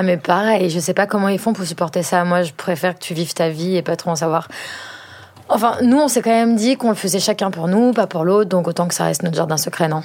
Ah mais pareil, je sais pas comment ils font pour supporter ça. Moi, je préfère que tu vives ta vie et pas trop en savoir. Enfin, nous, on s'est quand même dit qu'on le faisait chacun pour nous, pas pour l'autre, donc autant que ça reste notre jardin secret, non?